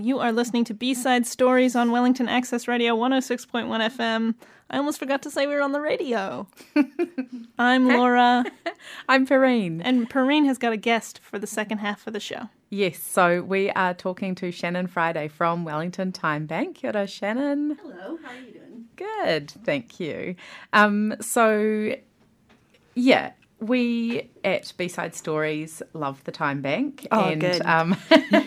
You are listening to B-Side Stories on Wellington Access Radio 106.1 FM. I almost forgot to say we were on the radio. I'm Laura. I'm Perrine. And Perrine has got a guest for the second half of the show. Yes, so we are talking to Shannon Friday from Wellington Time Bank. Kia ora, Shannon. Hello, how are you doing? Good, thank you. Um, so, yeah, we at B-Side Stories love the Time Bank. Oh, and, good. Um,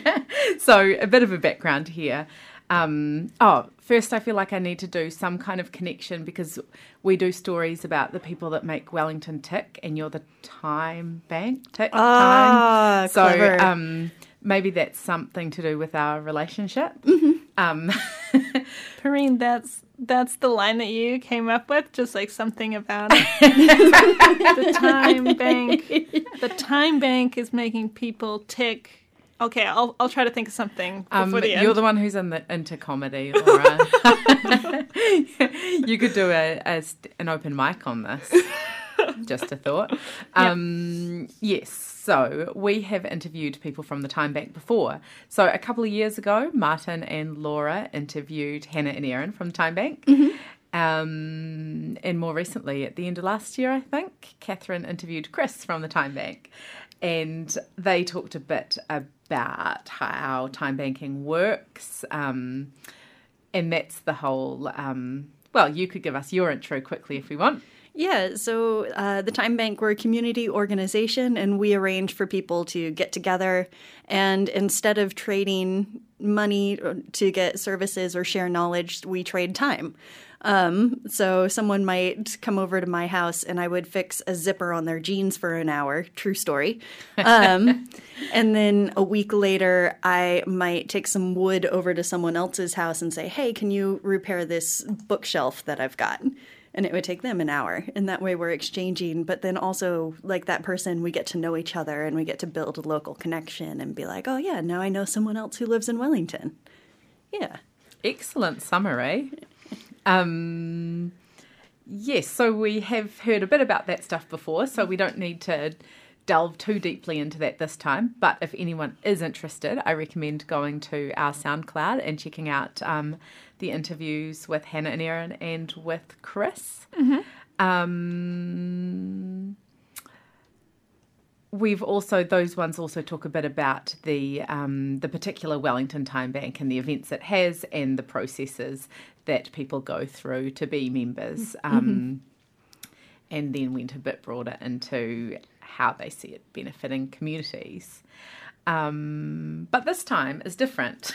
so, a bit of a background here. Um, oh, first, I feel like I need to do some kind of connection because we do stories about the people that make Wellington tick, and you're the Time Bank tick. Ah, time. So, um, maybe that's something to do with our relationship. Mm-hmm. Um, Perrine, that's that's the line that you came up with, just like something about the time bank. The time bank is making people tick. Okay, I'll I'll try to think of something Um, the end. you're the one who's in the into comedy, Laura. you could do a, a an open mic on this. Just a thought. Um, Yes. So we have interviewed people from the Time Bank before. So a couple of years ago, Martin and Laura interviewed Hannah and Erin from the Time Bank. Um, and more recently, at the end of last year, I think, Catherine interviewed Chris from the Time Bank. And they talked a bit about how time banking works. Um, and that's the whole. Um, well, you could give us your intro quickly if we want. Yeah, so uh, the Time Bank, we're a community organization and we arrange for people to get together and instead of trading money to get services or share knowledge, we trade time. Um, so someone might come over to my house and I would fix a zipper on their jeans for an hour. True story. Um, and then a week later, I might take some wood over to someone else's house and say, "Hey, can you repair this bookshelf that I've got?" And it would take them an hour. And that way we're exchanging. But then also, like that person, we get to know each other and we get to build a local connection and be like, oh, yeah, now I know someone else who lives in Wellington. Yeah. Excellent summary. Um, yes, so we have heard a bit about that stuff before, so we don't need to delve too deeply into that this time. But if anyone is interested, I recommend going to our SoundCloud and checking out um, the interviews with Hannah and Erin and with Chris. Um, we've also those ones also talk a bit about the um, the particular Wellington Time Bank and the events it has and the processes that people go through to be members, um, and then went a bit broader into how they see it benefiting communities. Um, but this time is different.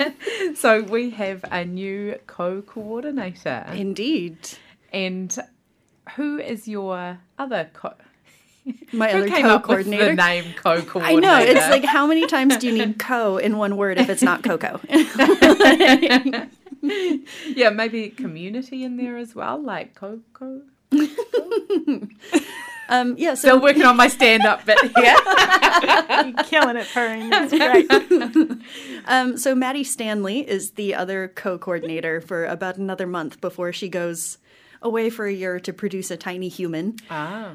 so we have a new co-coordinator, Indeed. and who is your other co? My Who other came co up with the coordinator. name I co-coordinator? know. It's like, how many times do you need co in one word if it's not Coco? yeah, maybe community in there as well, like co-co. um, yeah, so Still working on my stand-up bit here. You're killing it, Perrine. That's great. Um, so Maddie Stanley is the other co-coordinator for about another month before she goes away for a year to produce a tiny human. ah,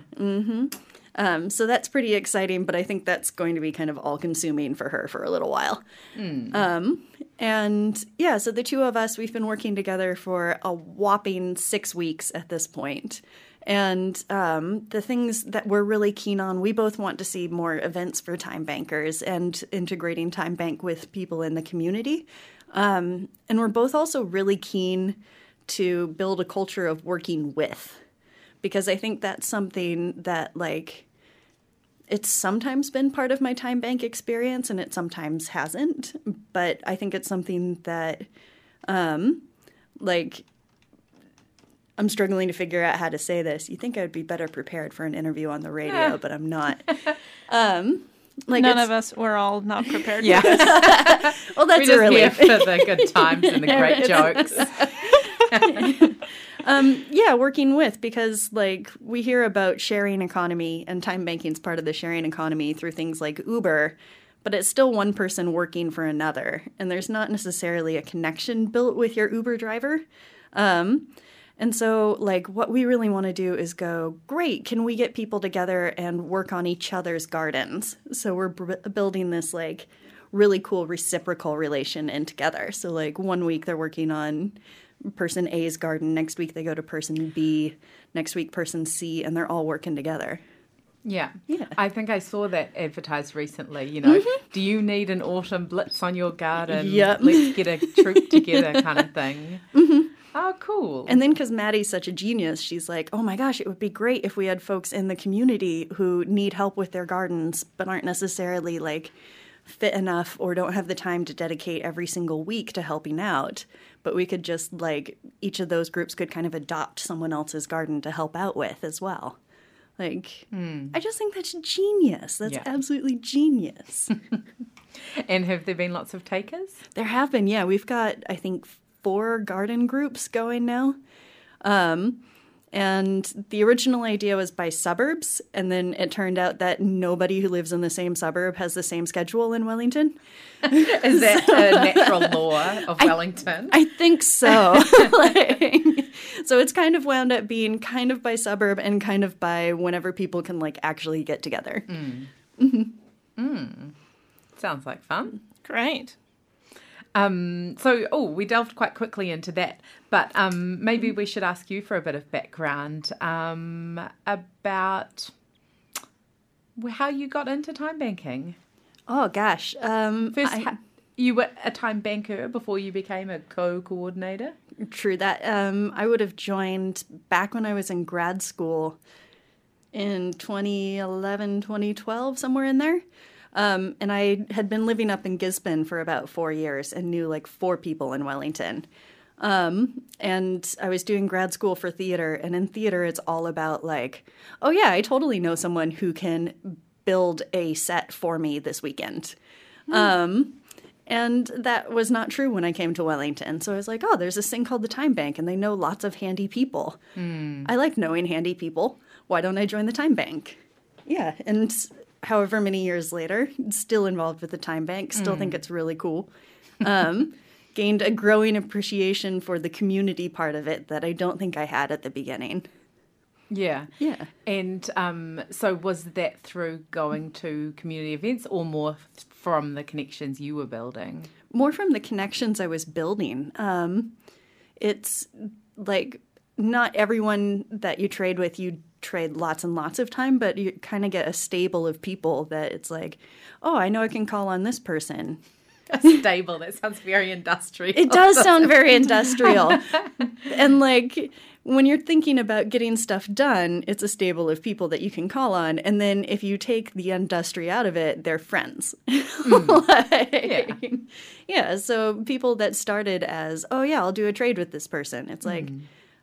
Um, so that's pretty exciting, but I think that's going to be kind of all-consuming for her for a little while. Um, and yeah, so the two of us, we've been working together for a whopping six weeks at this point. And um, the things that we're really keen on, we both want to see more events for time bankers and integrating time bank with people in the community. Um, and we're both also really keen to build a culture of working with, because I think that's something that, like, it's sometimes been part of my time bank experience and it sometimes hasn't. But I think it's something that, um, like, I'm struggling to figure out how to say this. You think I'd be better prepared for an interview on the radio, but I'm not. Um, like None of us were all not prepared. yeah. Well, We're that's a just here for the good times and the great jokes. Um, yeah, working with because like we hear about sharing economy and time banking is part of the sharing economy through things like Uber, but it's still one person working for another, and there's not necessarily a connection built with your Uber driver. Um, and so, like, what we really want to do is go, great, can we get people together and work on each other's gardens? So, we're b- building this, like, really cool reciprocal relation in together. So like one week they're working on person A's garden, next week they go to person B, next week person C, and they're all working together. Yeah. Yeah. I think I saw that advertised recently. You know, mm-hmm. do you need an autumn blitz on your garden? Yep. Let's get a troop together kind of thing. Mm-hmm. Oh, cool. And then because Maddie's such a genius, she's like, oh my gosh, it would be great if we had folks in the community who need help with their gardens, but aren't necessarily like fit enough or don't have the time to dedicate every single week to helping out. But we could just like, each of those groups could kind of adopt someone else's garden to help out with as well. Like, hmm. I just think that's genius. That's Yeah. absolutely genius. and have there been lots of takers? There have been, yeah. We've got, I think, four garden groups going now. Um, and the original idea was by suburbs, and then it turned out that nobody who lives in the same suburb has the same schedule in Wellington. Is that a natural law of Wellington? I think so. Like, so it's kind of wound up being kind of by suburb and kind of by whenever people can like actually get together. Mm. Mm-hmm. Mm. Sounds like fun. Great. Um, so, oh, we delved quite quickly into that, but um, maybe we should ask you for a bit of background um, about how you got into time banking. Oh gosh. Um, First, I- you were a time banker before you became a co-coordinator. True that. Um, I would have joined back when I was in grad school in 2011, 2012, somewhere in there. Um, and I had been living up in Gisborne for about four years and knew like four people in Wellington. Um, and I was doing grad school for theater, and in theater, it's all about like, oh yeah, I totally know someone who can build a set for me this weekend. Um, and that was not true when I came to Wellington. So I was like, oh, there's this thing called the Time Bank, and they know lots of handy people. I like knowing handy people. Why don't I join the Time Bank? Yeah. And however many years later, still involved with the Time Bank, still think it's really cool. Um, gained a growing appreciation for the community part of it that I don't think I had at the beginning. Yeah. Yeah. And um, so, was that through going to community events, or more f- from the connections you were building? more from the connections I was building. Um, it's like not everyone that you trade with, you trade lots and lots of time, but you kind of get a stable of people that it's like, oh, I know I can call on this person. A stable. That sounds very industrial. It does sound very industrial. and like when you're thinking about getting stuff done, it's a stable of people that you can call on. And then if you take the industry out of it, they're friends. Mm. Like, yeah. So people that started as, oh, yeah, I'll do a trade with this person. It's like, mm.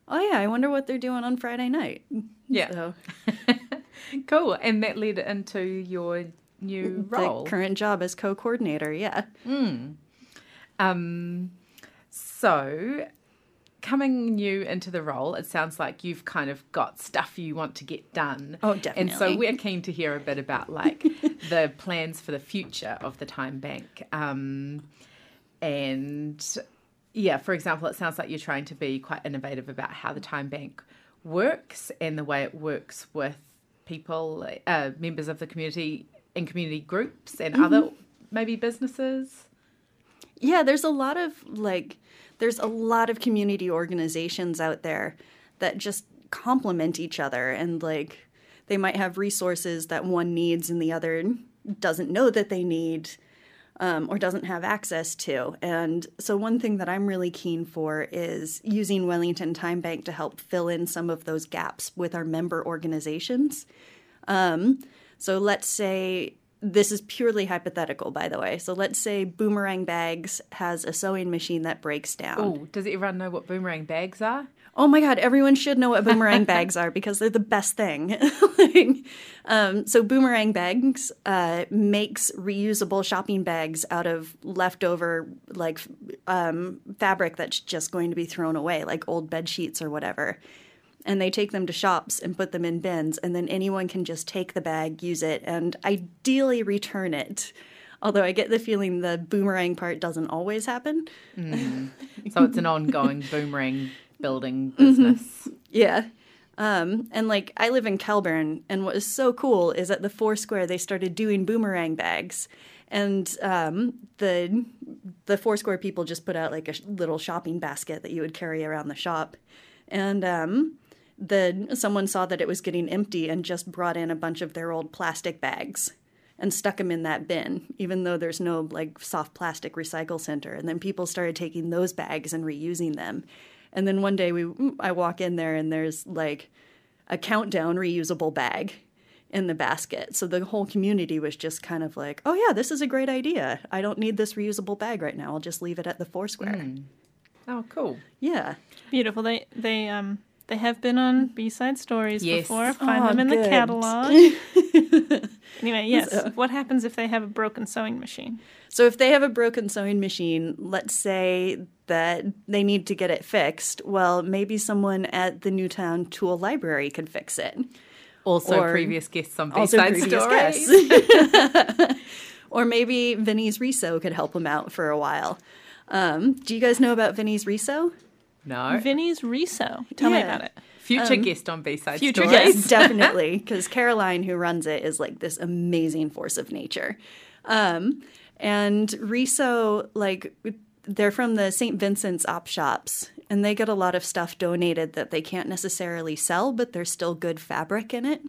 Oh, yeah, I wonder what they're doing on Friday night. Yeah. So Cool. And that led into your new role. the current job as co coordinator. Yeah. Um, so, coming new into the role, it sounds like you've kind of got stuff you want to get done. Oh, definitely. And so we're keen to hear a bit about like the plans for the future of the Time Bank. Um, and yeah, for example, it sounds like you're trying to be quite innovative about how the Time Bank works and the way it works with people, uh, members of the community in community groups and other maybe businesses. Yeah, there's a lot of like there's a lot of community organizations out there that just complement each other and like they might have resources that one needs and the other doesn't know that they need um, or doesn't have access to. And so, one thing that I'm really keen for is using Wellington Time Bank to help fill in some of those gaps with our member organizations. Um, so, let's say this is purely hypothetical, by the way. So, let's say Boomerang Bags has a sewing machine that breaks down. Oh, does everyone know what boomerang bags are? Oh my god, everyone should know what boomerang bags are because they're the best thing. Like, um, so boomerang bags uh, makes reusable shopping bags out of leftover like um, fabric that's just going to be thrown away, like old bed sheets or whatever. And they take them to shops and put them in bins, and then anyone can just take the bag, use it, and ideally return it. Although I get the feeling the boomerang part doesn't always happen. So it's an ongoing boomerang building business. Yeah. Um, and like I live in Kelburn, and what is so cool is at the Four Square they started doing boomerang bags, and um, the the Four Square people just put out like a sh- little shopping basket that you would carry around the shop, and um, the someone saw that it was getting empty and just brought in a bunch of their old plastic bags and stuck them in that bin, even though there's no like soft plastic recycle center. And then people started taking those bags and reusing them. And then one day we I walk in there and there's like a countdown reusable bag in the basket. So the whole community was just kind of like, "Oh yeah, this is a great idea. I don't need this reusable bag right now. I'll just leave it at the Four Square." Oh, cool. Yeah. Beautiful. They they um they have been on B side stories Yes. before. Find Oh, them in good. the catalog. anyway, yes. what happens if they have a broken sewing machine? So if they have a broken sewing machine, let's say that they need to get it fixed, well, maybe someone at the Newtown Tool Library could fix it. Also, Or- previous guests on Also B-Side Stories. or maybe Vinny's Reso could help them out for a while. Um, do you guys know about Vinny's Reso? No. Vinny's Reso. Tell me about it. Future guest on B-Side future Stories. guest. Yes, definitely. Because Caroline, who runs it, is like this amazing force of nature. Um, and Riso, like, they're from the St. Vincent's op shops, and they get a lot of stuff donated that they can't necessarily sell, but there's still good fabric in it.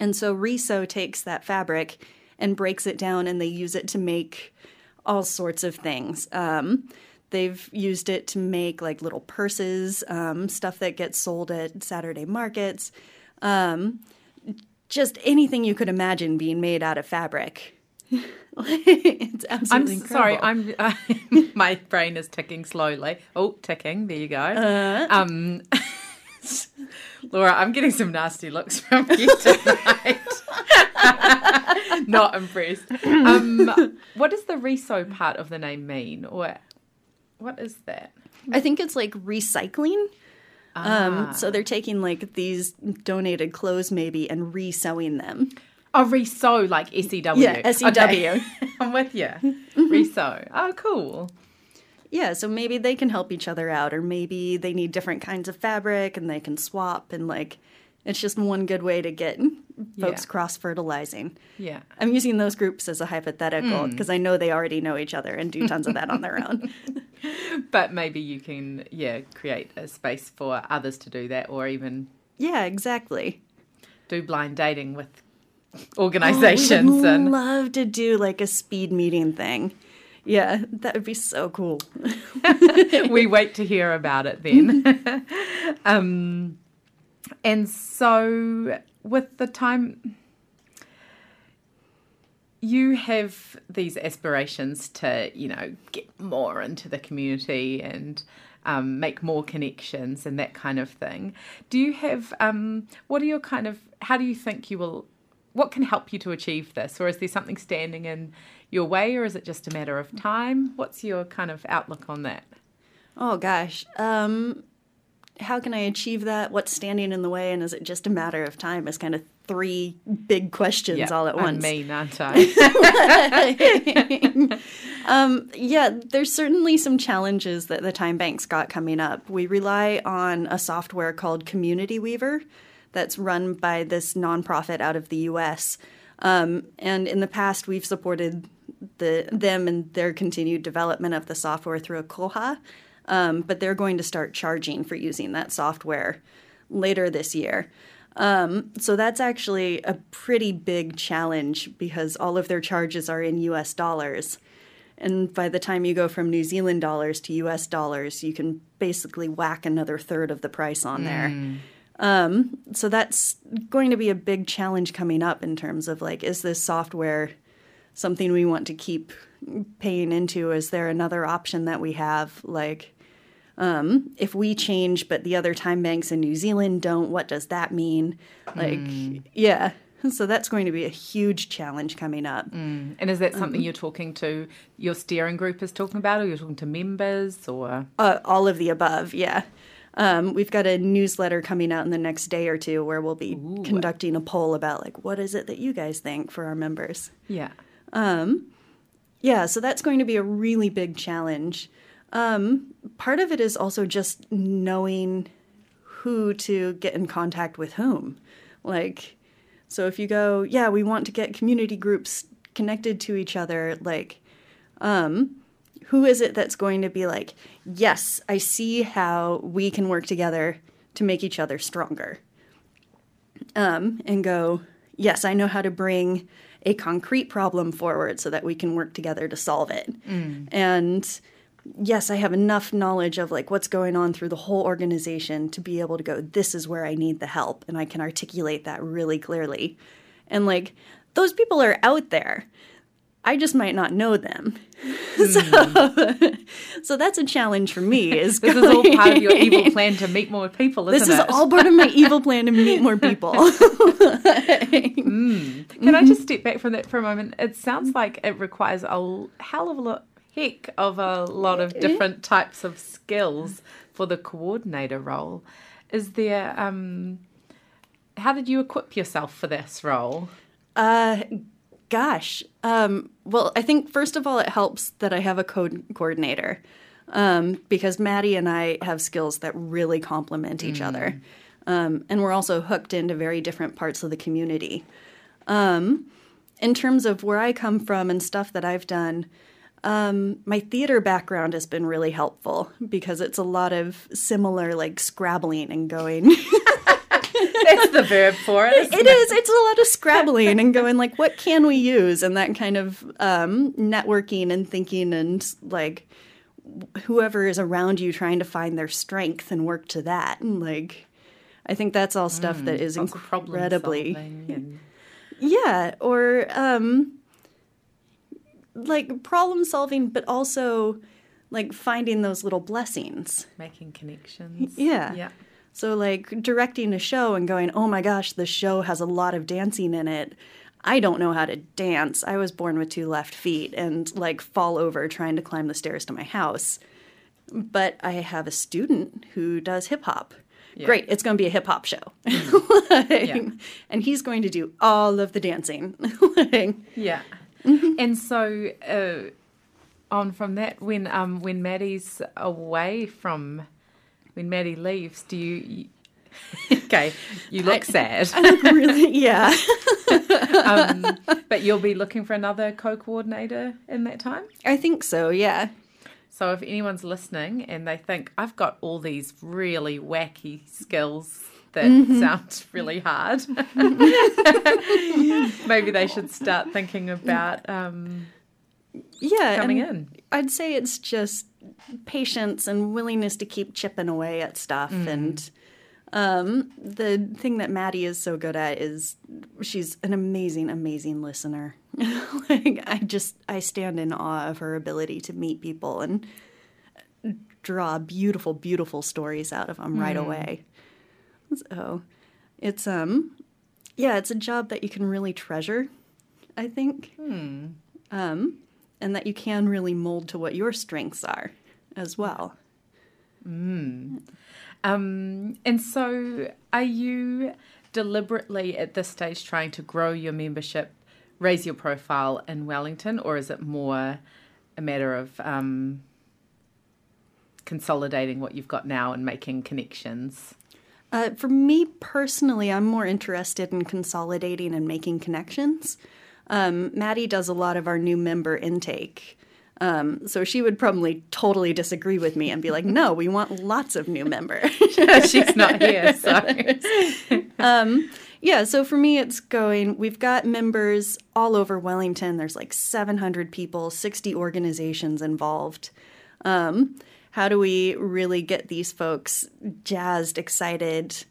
And so Riso takes that fabric and breaks it down, and they use it to make all sorts of things. Um, they've used it to make like little purses, um, stuff that gets sold at Saturday markets, um, just anything you could imagine being made out of fabric. It's I'm absolutely sorry. I'm uh, my brain is ticking slowly. Oh, ticking. There you go. Uh-huh. Um, Laura, I'm getting some nasty looks from you tonight. Not impressed. Um, what does the reso part of the name mean, or what is that? I think it's like recycling. Um, Ah. so they're taking like these donated clothes maybe and resewing them. Oh, reso like S E W. Yeah, S-E-W. I'm with you. Reso. Oh, cool. Yeah, so maybe they can help each other out, or maybe they need different kinds of fabric and they can swap, and like it's just one good way to get folks Yeah. cross fertilizing. Yeah. I'm using those groups as a hypothetical hmm. because I know they already know each other and do tons of that on their own. But maybe you can, yeah, create a space for others to do that, or even Yeah, exactly. do blind dating with organizations I would and love to do like a speed meeting thing. Yeah, that would be so cool. we wait to hear about it then. um, and so, with the time, you have these aspirations to, you know, get more into the community and um, make more connections and that kind of thing. Do you have, um, what are your kind of, how do you think you will, what can help you to achieve this? Or is there something standing in your way, or is it just a matter of time? What's your kind of outlook on that? Oh gosh. Um how can I achieve that? What's standing in the way and is it just a matter of time? Is kind of three big questions all at I'm once. mean, aren't I? Yeah, there's certainly some challenges that the Time Bank's got coming up. We rely on a software called Community Weaver that's run by this nonprofit out of the US. Um, and in the past, we've supported the them and their continued development of the software through a Koha, um, but they're going to start charging for using that software later this year. Um, so that's actually a pretty big challenge because all of their charges are in US dollars. And by the time you go from New Zealand dollars to US dollars, you can basically whack another third of the price on there. Um, so that's going to be a big challenge coming up in terms of like, is this software something we want to keep paying into? Is there another option that we have? Like, um, if we change, but the other time banks in New Zealand don't, what does that mean? Like, yeah. So that's going to be a huge challenge coming up. and is that something you're talking to your steering group is talking about, or you're talking to members, or Uh, all of the above, yeah. Um, we've got a newsletter coming out in the next day or two where we'll be conducting a poll about like what is it that you guys think for our members. yeah, Yeah, so that's going to be a really big challenge. Um, part of it is also just knowing who to get in contact with whom. Like, so if you go, yeah, we want to get community groups connected to each other, like, um, who is it that's going to be like, yes, I see how we can work together to make each other stronger? Um, and go, yes, I know how to bring a concrete problem forward so that we can work together to solve it. And yes, I have enough knowledge of like what's going on through the whole organization to be able to go, this is where I need the help. And I can articulate that really clearly. And like, those people are out there. I just might not know them. So, so that's a challenge for me. Is This is all part of your evil plan to meet more people, isn't This is it? all part of my evil plan to meet more people. Can I just step back from that for a moment? It sounds like it requires a hell of a lot, heck of a lot of different types of skills for the coordinator role. Is there, um, how did you equip yourself for this role? Uh, gosh. Um, well, I think first of all, it helps that I have a code coordinator um, because Maddie and I have skills that really complement each other. Um, and we're also hooked into very different parts of the community. Um, in terms of where I come from and stuff that I've done, um, my theater background has been really helpful because it's a lot of similar, like scrabbling and going. That's the verb for it. isn't it is it's a lot of scrabbling and going like what can we use and that kind of um, networking and thinking and like whoever is around you trying to find their strength and work to that and like i think that's all stuff that is Lots of problem incredibly and- yeah or um like problem solving but also like finding those little blessings making connections. Yeah. Yeah. So, like directing a show and going, oh my gosh, the show has a lot of dancing in it. I don't know how to dance. I was born with two left feet and like fall over trying to climb the stairs to my house. But I have a student who does hip hop. Great, it's going to be a hip hop show. Like, Yeah. And he's going to do all of the dancing. Like, Yeah. Mm-hmm. And so uh, on from that, when um when Maddie's away from when Maddie leaves, do you? you okay, you look sad, really, yeah. um, but you'll be looking for another co-coordinator in that time. I think so, yeah. So if anyone's listening and they think I've got all these really wacky skills that Mm-hmm. sound really hard, maybe they should start thinking about um, Yeah. coming in. I'd say it's just patience and willingness to keep chipping away at stuff. Mm. And um, the thing that Maddie is so good at is she's an amazing, amazing listener. like I just I stand in awe of her ability to meet people and draw beautiful, beautiful stories out of them right Mm. away. So it's um yeah, it's a job that you can really treasure. I think Hmm. um, and that you can really mold to what your strengths are as well. Um, and so, are you deliberately at this stage trying to grow your membership, raise your profile in Wellington, or is it more a matter of um, consolidating what you've got now and making connections? Uh, for me personally, I'm more interested in consolidating and making connections. Um, Maddie does a lot of our new member intake. Um, so she would probably totally disagree with me and be like, no, we want lots of new members. She's not here, so Yeah, so for me, it's going, we've got members all over Wellington. There's like 700 people, 60 organizations involved. Um, how do we really get these folks jazzed, excited,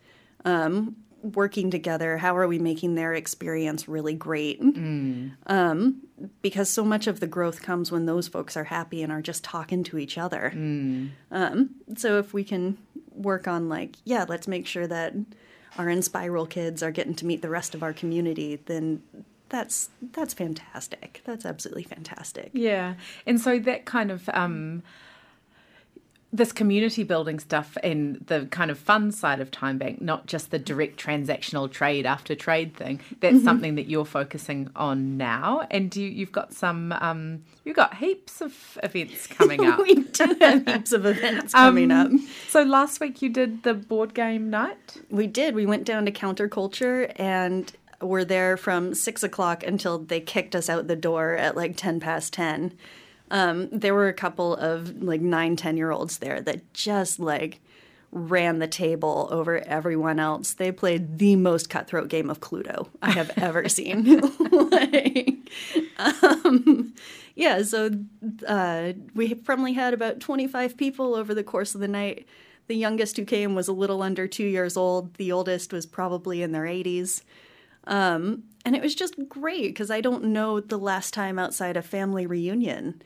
um, working together? How are we making their experience really great? Um, because so much of the growth comes when those folks are happy and are just talking to each other. Um, so if we can work on like, yeah, let's make sure that our Inspiral kids are getting to meet the rest of our community, then that's that's fantastic. That's absolutely fantastic. Yeah, and so that kind of um, this community building stuff and the kind of fun side of Time Bank, not just the direct transactional trade after trade thing. That's something that you're focusing on now, and you, you've got some um, you've got heaps of events coming up. we do have heaps of events coming up. Um, So last week you did the board game night. We did. We went down to Counterculture and were there from six o'clock until they kicked us out the door at like 10 past 10. Um, there were a couple of like nine, 10 year olds there that just like ran the table over everyone else. They played the most cutthroat game of Cluedo I have ever seen. like, um, yeah, so uh, we probably had about 25 people over the course of the night. The youngest who came was a little under two years old. The oldest was probably in their 80s. Um, and it was just great because I don't know the last time outside a family reunion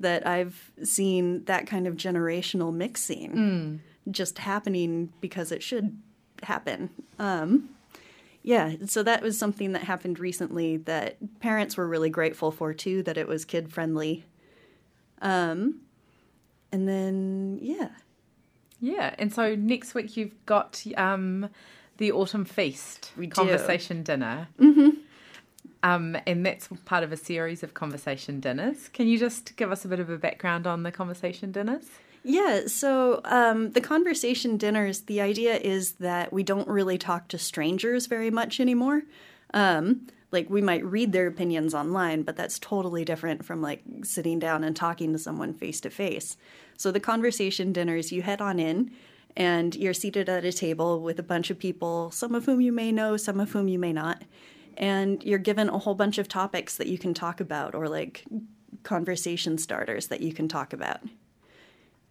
that I've seen that kind of generational mixing mm. just happening because it should happen. Um, yeah, so that was something that happened recently that parents were really grateful for too, that it was kid friendly. Um, and then, yeah. Yeah, and so next week you've got um, the Autumn Feast We do. conversation dinner. Mm-hmm. Um, and that's part of a series of conversation dinners. Can you just give us a bit of a background on the conversation dinners? Yeah, so um, the conversation dinners, the idea is that we don't really talk to strangers very much anymore. Um, like we might read their opinions online, but that's totally different from like sitting down and talking to someone face to face. So the conversation dinners, you head on in and you're seated at a table with a bunch of people, some of whom you may know, some of whom you may not. And you're given a whole bunch of topics that you can talk about or like conversation starters that you can talk about.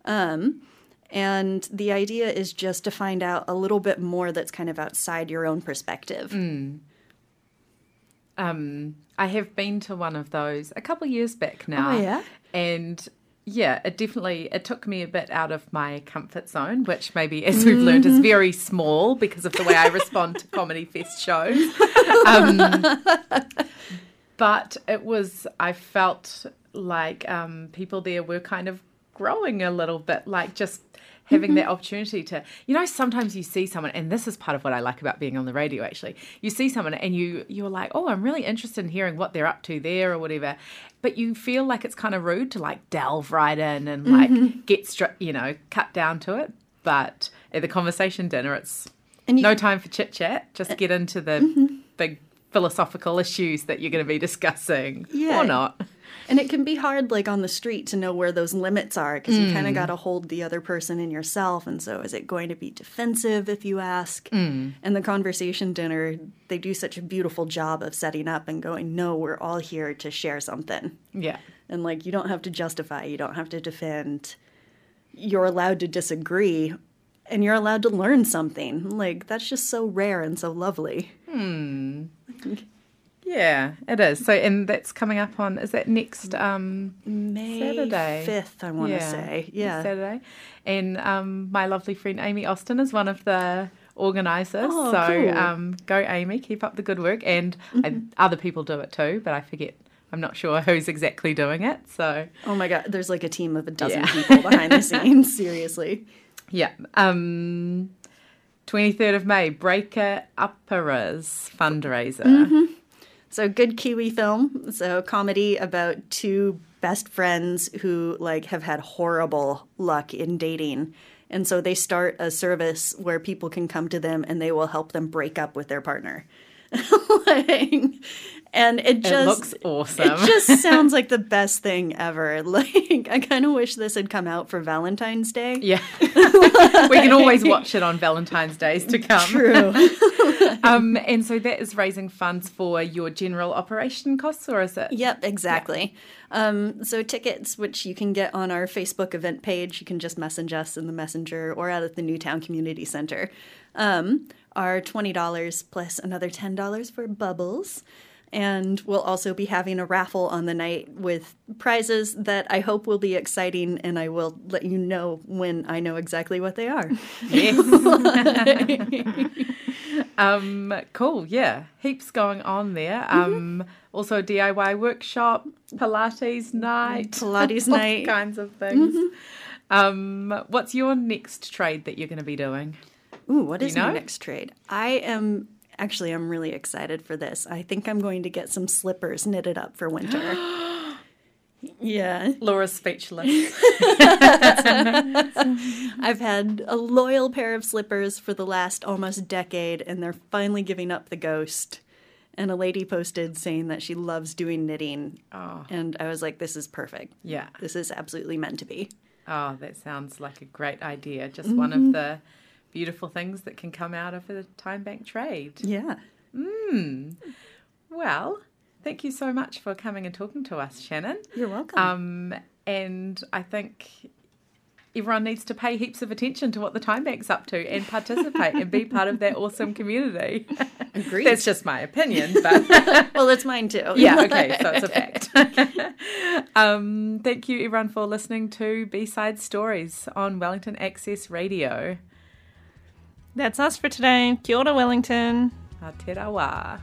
Um, and the idea is just to find out a little bit more that's kind of outside your own perspective. Um, I have been to one of those a couple years back now. Oh, yeah? And yeah, it definitely it took me a bit out of my comfort zone, which maybe as we've learned is very small because of the way I respond to comedy fest shows. Um, but it was I felt like um, people there were kind of growing a little bit, like just having that opportunity to you know sometimes you see someone and this is part of what i like about being on the radio actually. You see someone and you you're like oh i'm really interested in hearing what they're up to there or whatever but you feel like it's kind of rude to like delve right in and mm-hmm. like get straight you know cut down to it. But at the conversation dinner it's And you- no time for chit chat. Just uh, get into the mm-hmm. big philosophical issues that you're going to be discussing. Yeah. or not And it can be hard, like on the street, to know where those limits are because you kind of mm. got to hold the other person in yourself. And so, is it going to be defensive if you ask? Mm. And the conversation dinner, they do such a beautiful job of setting up and going, no, we're all here to share something. yeah And like, you don't have to justify, you don't have to defend. You're allowed to disagree and you're allowed to learn something. Like, that's just so rare and so lovely. Hmm. Yeah, it is. So, and that's coming up on, is that next um, May Saturday? 5th, I want to say. Yeah. Saturday. And um, my lovely friend Amy Austin is one of the organisers. Oh, so, cool. Mm-hmm. um, go Amy, keep up the good work. And I, other people do it too, but I forget. I'm not sure who's exactly doing it. So, Oh my god, there's like a team of a dozen Yeah. people behind the scenes, seriously. yeah. Um, 23rd of May, Breaker Upperers fundraiser. Mm-hmm. So good Kiwi film. So comedy about two best friends who like have had horrible luck in dating. And so they start a service where people can come to them and they will help them break up with their partner. Like, and it just it looks awesome. It just sounds like the best thing ever. Like I kind of wish this had come out for Valentine's Day. yeah. we can always watch it on Valentine's Days to come. True. Um, and so that is raising funds for your general operation costs, or is it? Yep, exactly. Um, so tickets, which you can get on our Facebook event page, you can just message us in the messenger or out at the Newtown Community Center, um, are twenty dollars plus another ten dollars for bubbles. And we'll also be having a raffle on the night with prizes that I hope will be exciting, and I will let you know when I know exactly what they are. Um, cool. Yeah, heaps going on there. Um, also a DIY workshop, Pilates night, Pilates all night. kinds of things. Um, what's your next trade that you're going to be doing? Ooh, what is know? my next trade? I am actually I'm really excited for this. I think I'm going to get some slippers knitted up for winter. yeah. Laura's speechless. I've had a loyal pair of slippers for the last almost decade and they're finally giving up the ghost. and a lady posted saying that she loves doing knitting. Oh. And I was like, this is perfect. Yeah. This is absolutely meant to be. Oh, that sounds like a great idea. Just one of mm-hmm. the beautiful things that can come out of a time bank trade. Yeah. Well, thank you so much for coming and talking to us, Shannon. You're welcome. Um, and I think everyone needs to pay heaps of attention to what the Time Bank's up to and participate and be part of that awesome community. Agreed. That's just my opinion, but well, it's mine too. yeah, okay, so it's a fact. um, thank you, everyone, for listening to B Side Stories on Wellington Access Radio. That's us for today. Kia ora, Wellington. Aotearoa.